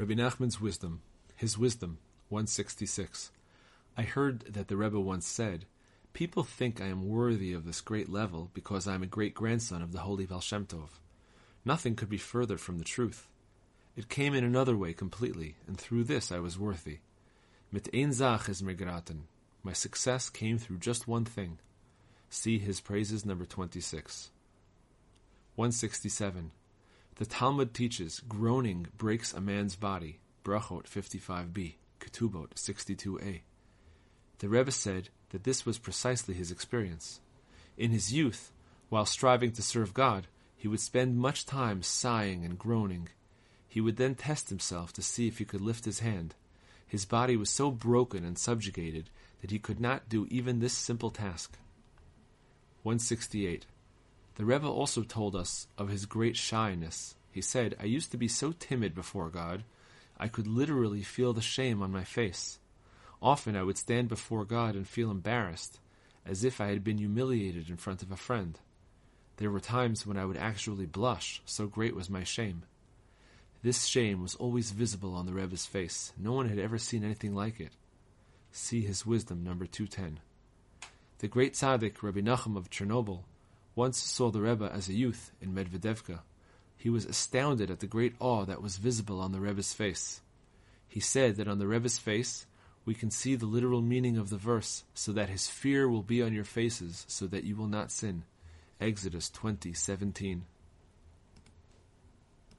Rabbi Nachman's wisdom, his wisdom, 166. I heard that the Rebbe once said, People think I am worthy of this great level because I am a great grandson of the holy Tov. Nothing could be further from the truth. It came in another way completely, and through this I was worthy. Mit ein Zach is migraten. My success came through just one thing. See his praises number 26. 167. The Talmud teaches groaning breaks a man's body. Brachot 55b, Ketubot 62a. The Rebbe said that this was precisely his experience. In his youth, while striving to serve God, he would spend much time sighing and groaning. He would then test himself to see if he could lift his hand. His body was so broken and subjugated that he could not do even this simple task. 168. The Rebbe also told us of his great shyness. He said, I used to be so timid before God, I could literally feel the shame on my face. Often I would stand before God and feel embarrassed, as if I had been humiliated in front of a friend. There were times when I would actually blush, so great was my shame. This shame was always visible on the Rebbe's face. No one had ever seen anything like it. See his wisdom, number 210. The great tzaddik, Rabbi Nachum of Chernobyl, once saw the Rebbe as a youth in Medvedevka. He was astounded at the great awe that was visible on the Rebbe's face. He said that on the Rebbe's face we can see the literal meaning of the verse, so that his fear will be on your faces, so that you will not sin. Exodus 20:17.